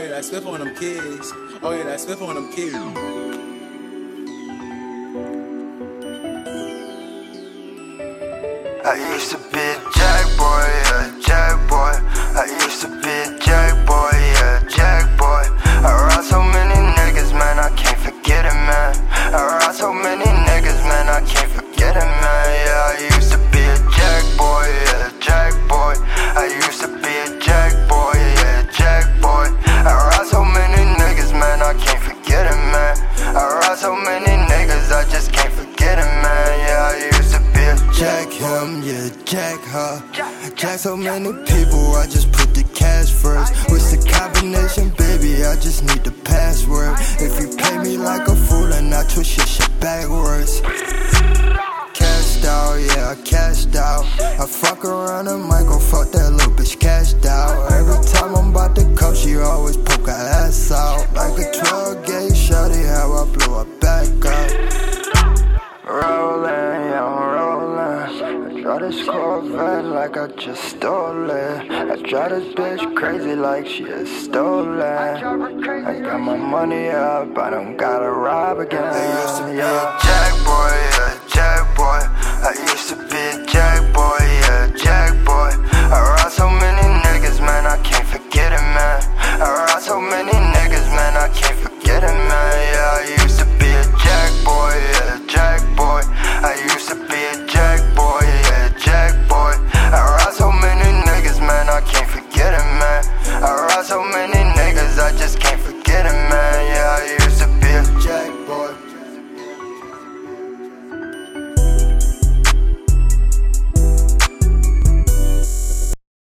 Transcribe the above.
that Swift on them kids. Oh yeah, that Swift on them kids. I used to be jack him, yeah, jack her. Jack so many people, I just put the cash first. What's the combination, baby? I just need the password. If you play me like a fool and I twist your shit backwards. Cashed out, yeah, I cashed out. I fuck around and might go fuck that I drive this Corvette like I just stole it. I drive this bitch crazy like she is stolen. I got my money up, I don't gotta rob again. I used to be a jack boy.